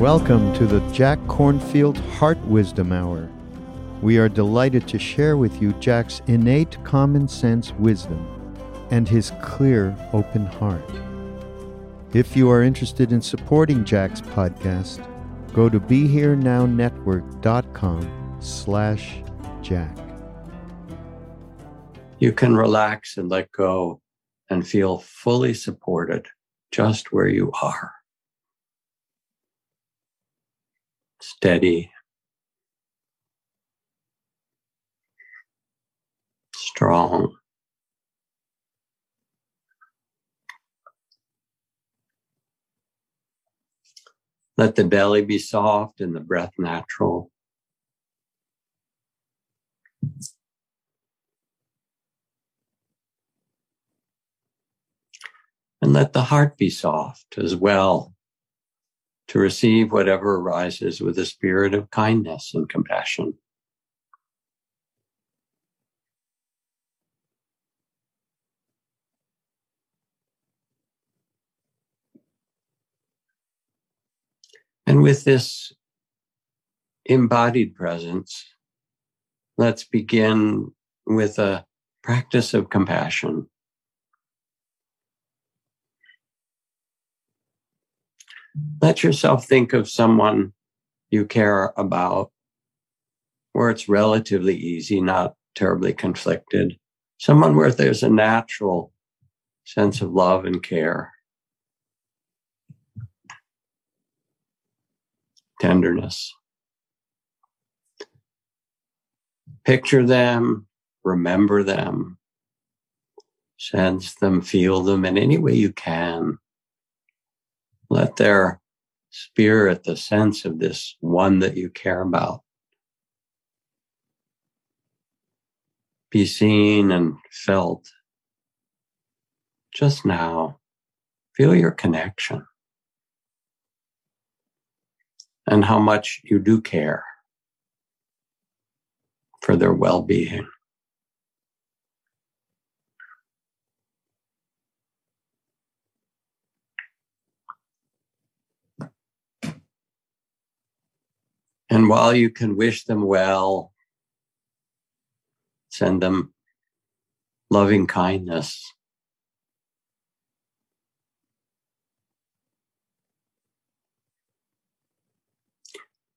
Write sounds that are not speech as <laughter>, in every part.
Welcome to the Jack Kornfield Heart Wisdom Hour. We are delighted to share with you Jack's innate common sense wisdom and his clear, open heart. If you are interested in supporting Jack's podcast, go to BeHereNowNetwork.com slash Jack. You can relax and let go and feel fully supported just where you are. Steady, strong. Let the belly be soft and the breath natural. And let the heart be soft as well to receive whatever arises with a spirit of kindness and compassion. And with this embodied presence, let's begin with a practice of compassion. Let yourself think of someone you care about where it's relatively easy, not terribly conflicted. Someone where there's a natural sense of love and care, tenderness. Picture them, remember them, sense them, feel them in any way you can. Let their spirit, the sense of this one that you care about, be seen and felt just now. Feel your connection and how much you do care for their well being. And while you can wish them well, send them loving kindness.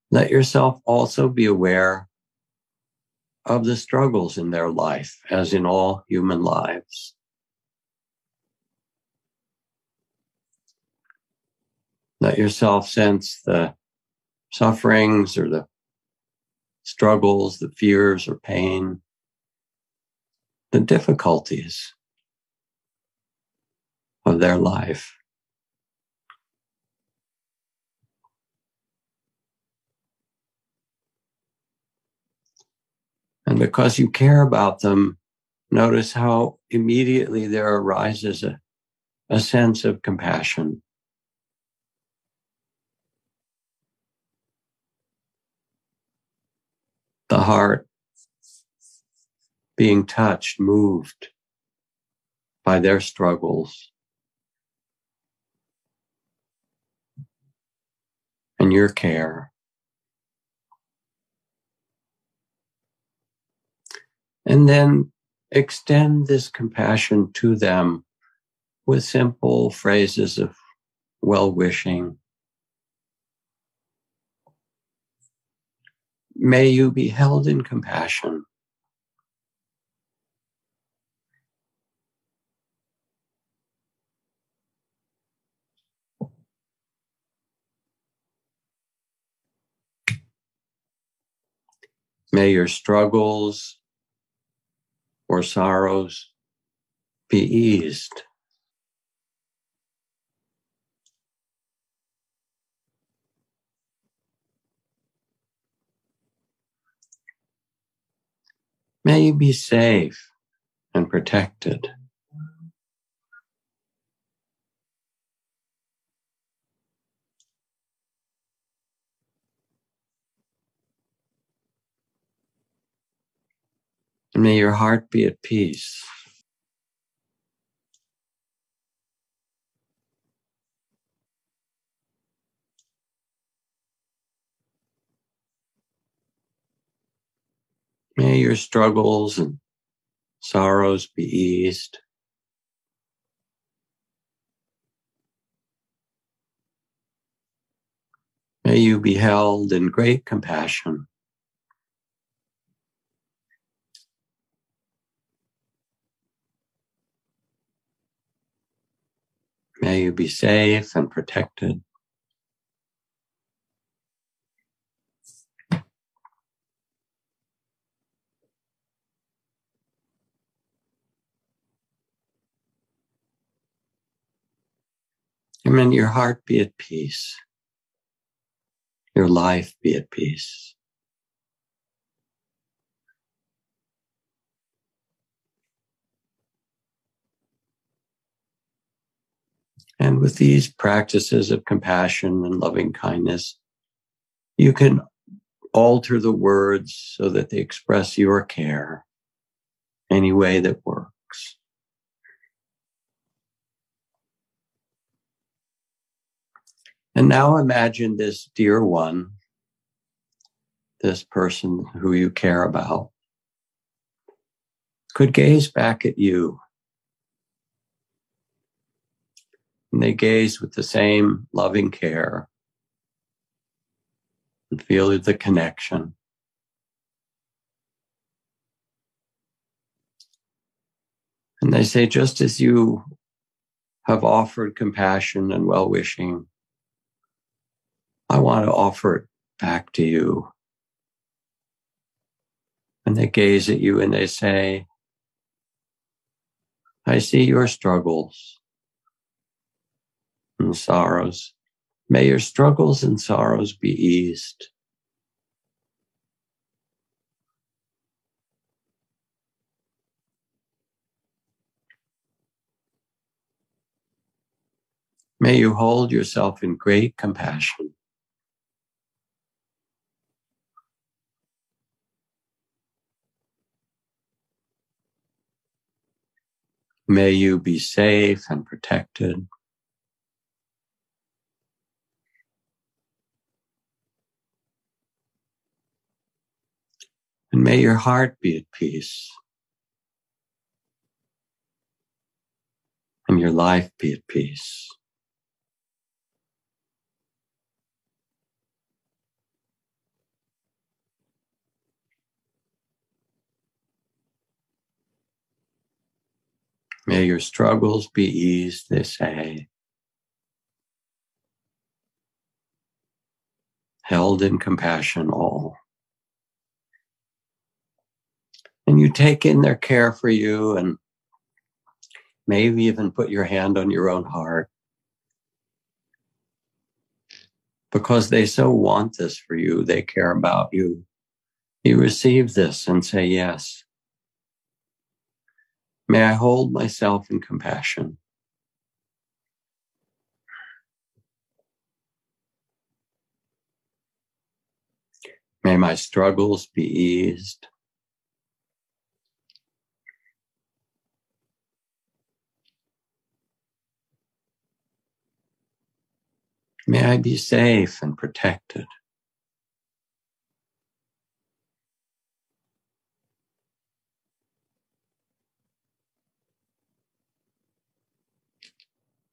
Let yourself also be aware of the struggles in their life, as in all human lives. Let yourself sense the sufferings or the struggles, the fears or pain, the difficulties of their life. And because you care about them, notice how immediately there arises a, a sense of compassion the heart being touched, moved by their struggles. And your care. And then extend this compassion to them with simple phrases of well wishing, May you be held in compassion. May your struggles or sorrows be eased. May you be safe and protected. And may your heart be at peace. May your struggles and sorrows be eased. May you be held in great compassion. May you be safe and protected. And your heart be at peace. Your life be at peace. And with these practices of compassion and loving kindness, you can alter the words so that they express your care any way that works. And now imagine this dear one, this person who you care about, could gaze back at you And they gaze with the same loving care and feel the connection. And they say, just as you have offered compassion and well wishing, I want to offer it back to you. And they gaze at you and they say, I see your struggles and sorrows. May your struggles and sorrows be eased. May you hold yourself in great compassion. May you be safe and protected. And may your heart be at peace. And your life be at peace. May your struggles be eased, they say. Held in compassion all. and you take in their care for you and maybe even put your hand on your own heart because they so want this for you. They care about you. You receive this and say, yes. May I hold myself in compassion. May my struggles be eased. May I be safe and protected.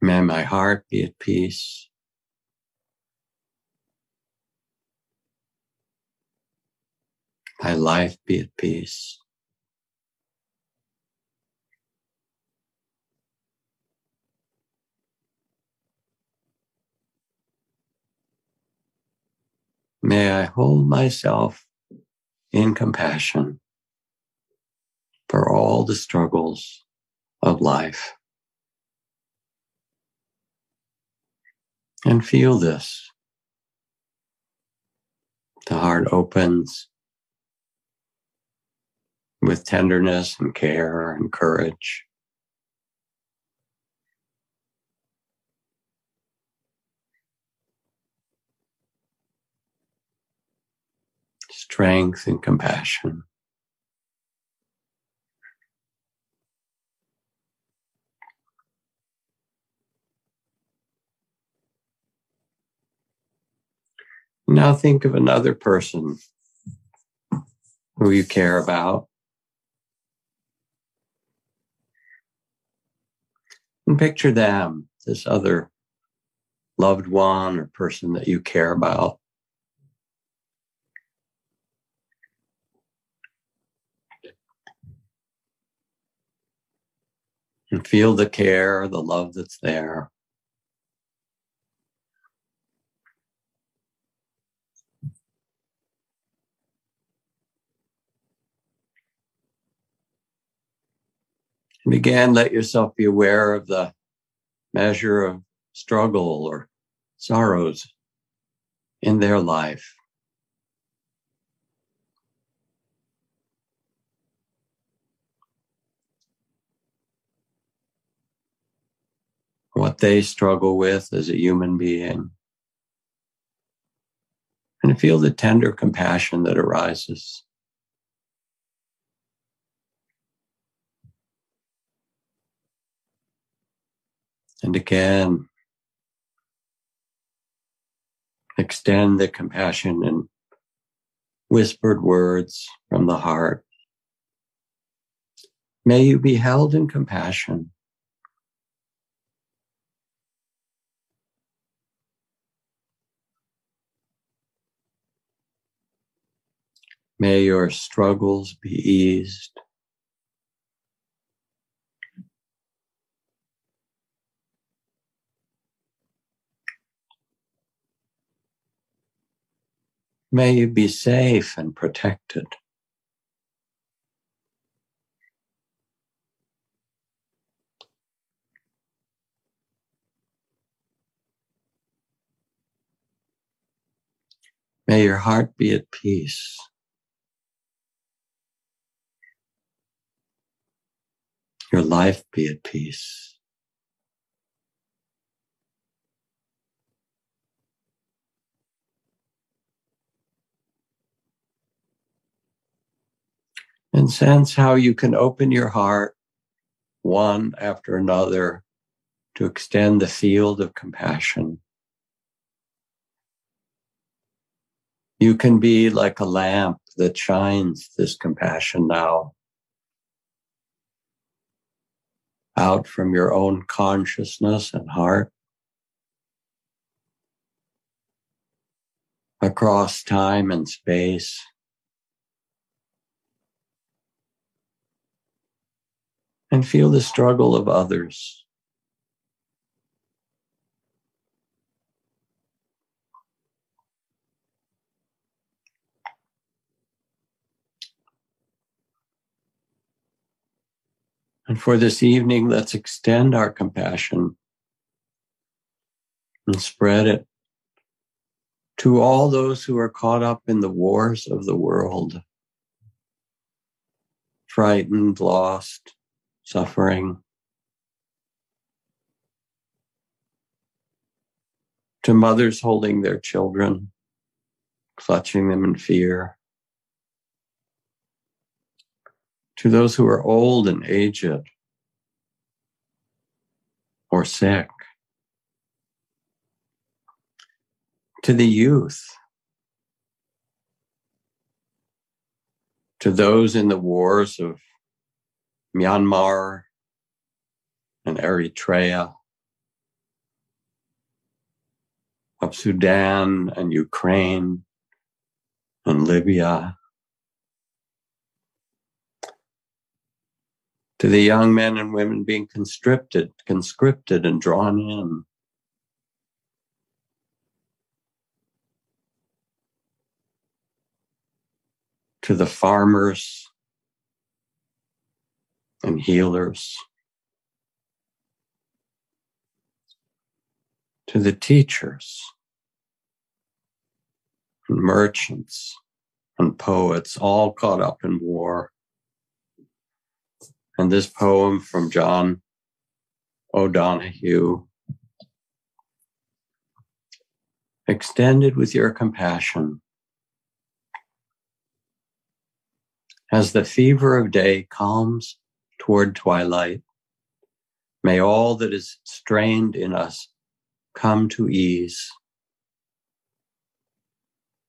May my heart be at peace. My life be at peace. May I hold myself in compassion for all the struggles of life. And feel this. The heart opens with tenderness and care and courage. strength and compassion. Now think of another person who you care about. And picture them, this other loved one or person that you care about. And feel the care, the love that's there. And again, let yourself be aware of the measure of struggle or sorrows in their life. What they struggle with as a human being. And feel the tender compassion that arises. And again, extend the compassion in whispered words from the heart. May you be held in compassion. May your struggles be eased. May you be safe and protected. May your heart be at peace. Your life be at peace. And sense how you can open your heart one after another to extend the field of compassion. You can be like a lamp that shines this compassion now out from your own consciousness and heart across time and space. And feel the struggle of others. And for this evening, let's extend our compassion and spread it to all those who are caught up in the wars of the world, frightened, lost, suffering, to mothers holding their children, clutching them in fear, to those who are old and aged or sick, to the youth, to those in the wars of Myanmar and Eritrea, of Sudan and Ukraine and Libya, to the young men and women being conscripted, conscripted and drawn in. To the farmers and healers, to the teachers and merchants and poets, all caught up in war. And this poem from John O'Donohue extended with your compassion. As the fever of day calms toward twilight. May all that is strained in us come to ease.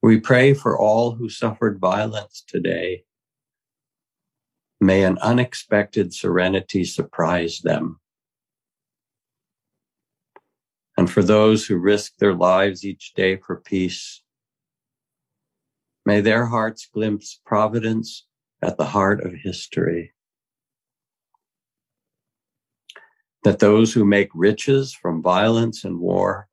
We pray for all who suffered violence today May an unexpected serenity surprise them. And for those who risk their lives each day for peace, may their hearts glimpse providence at the heart of history. That those who make riches from violence and war,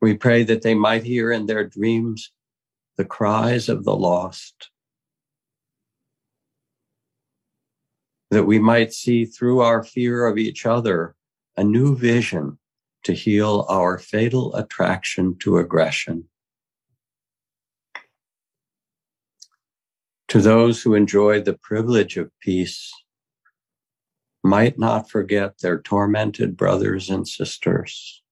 we pray that they might hear in their dreams the cries of the lost. That we might see through our fear of each other a new vision to heal our fatal attraction to aggression. To those who enjoy the privilege of peace, might not forget their tormented brothers and sisters.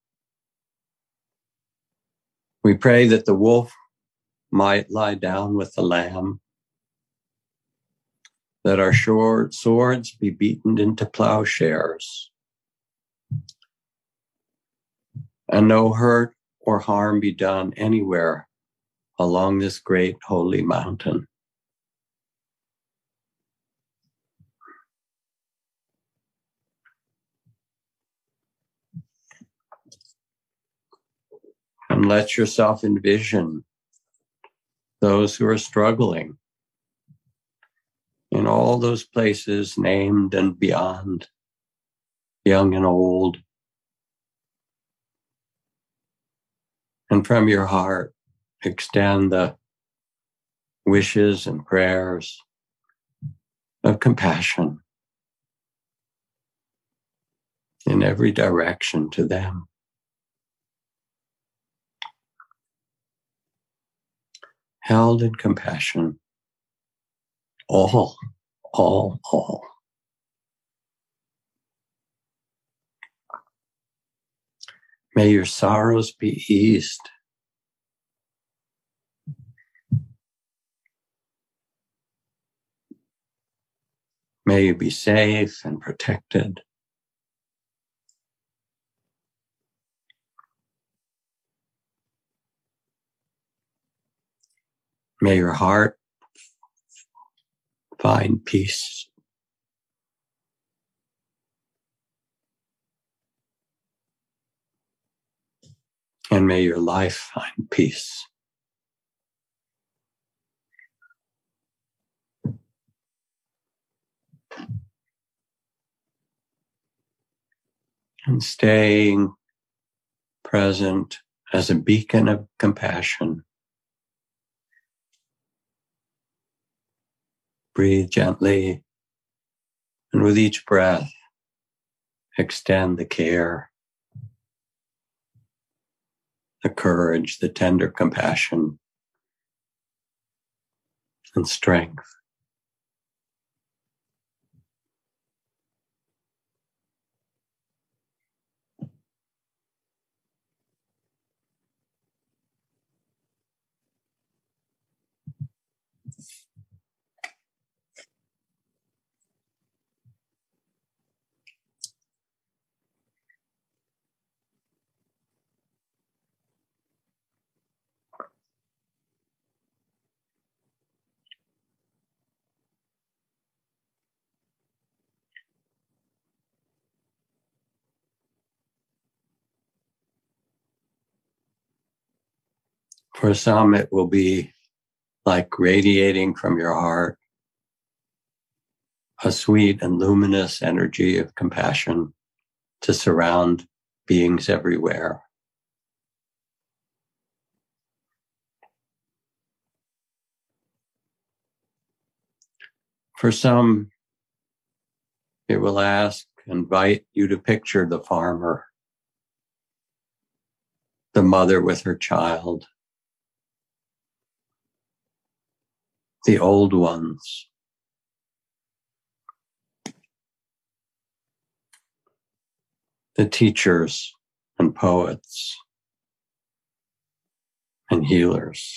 We pray that the wolf might lie down with the lamb, that our short swords be beaten into plowshares, and no hurt or harm be done anywhere along this great holy mountain. And let yourself envision those who are struggling in all those places named and beyond, young and old. And from your heart, extend the wishes and prayers of compassion in every direction to them. Held in compassion, all, all, all. May your sorrows be eased. May you be safe and protected. May your heart find peace. and may your life find peace. And staying present as a beacon of compassion. Breathe gently, and with each breath, extend the care the courage, the tender compassion, and strength. For some, it will be like radiating from your heart a sweet and luminous energy of compassion to surround beings everywhere. For some, it will ask, invite you to picture the farmer, the mother with her child, the old ones. The teachers and poets and healers.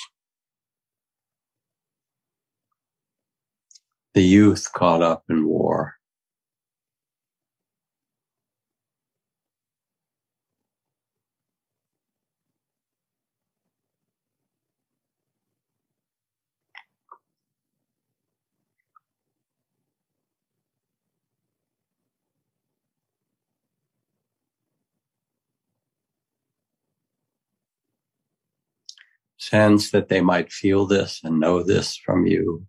The youth caught up in war. Sense that they might feel this and know this from you.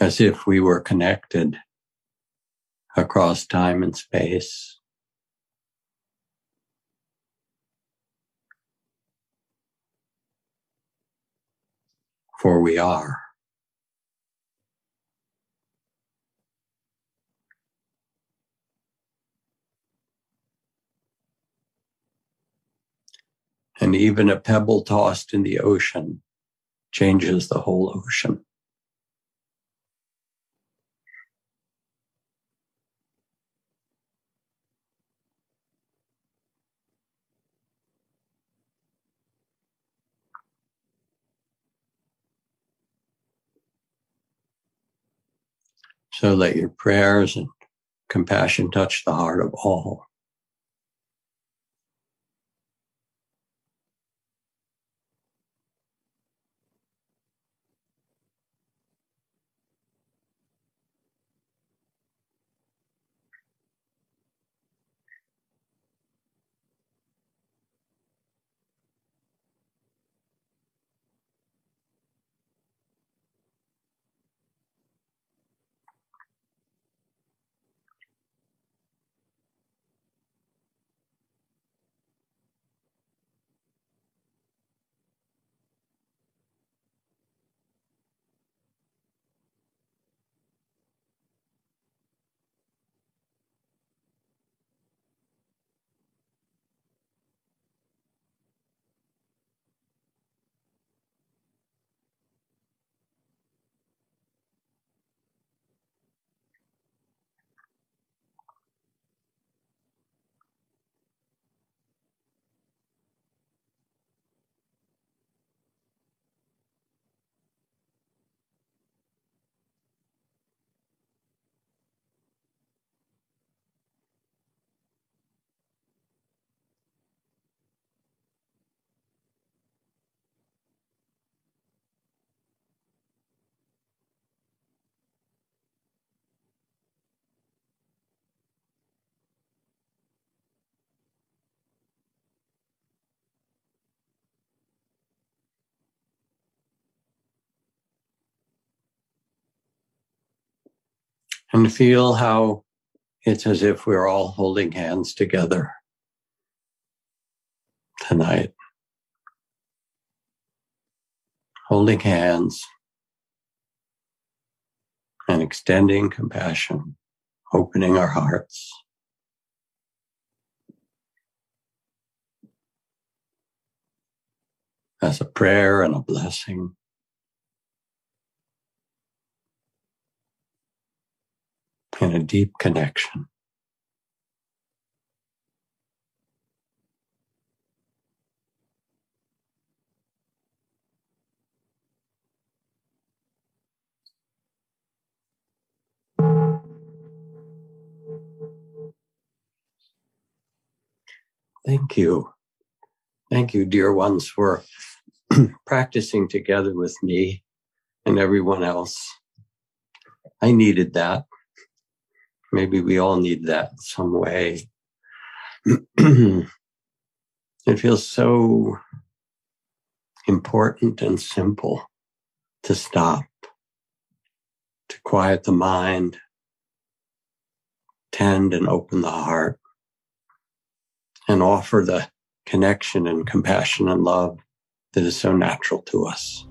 As if we were connected across time and space. For we are. And even a pebble tossed in the ocean changes the whole ocean. So let your prayers and compassion touch the heart of all. And feel how it's as if we're all holding hands together tonight. Holding hands and extending compassion, opening our hearts. As a prayer and a blessing. In a deep connection. Thank you. Thank you, dear ones, for <clears throat> practicing together with me and everyone else. I needed that. Maybe we all need that some way. <clears throat> it feels so important and simple to stop, to quiet the mind, tend and open the heart, and offer the connection and compassion and love that is so natural to us.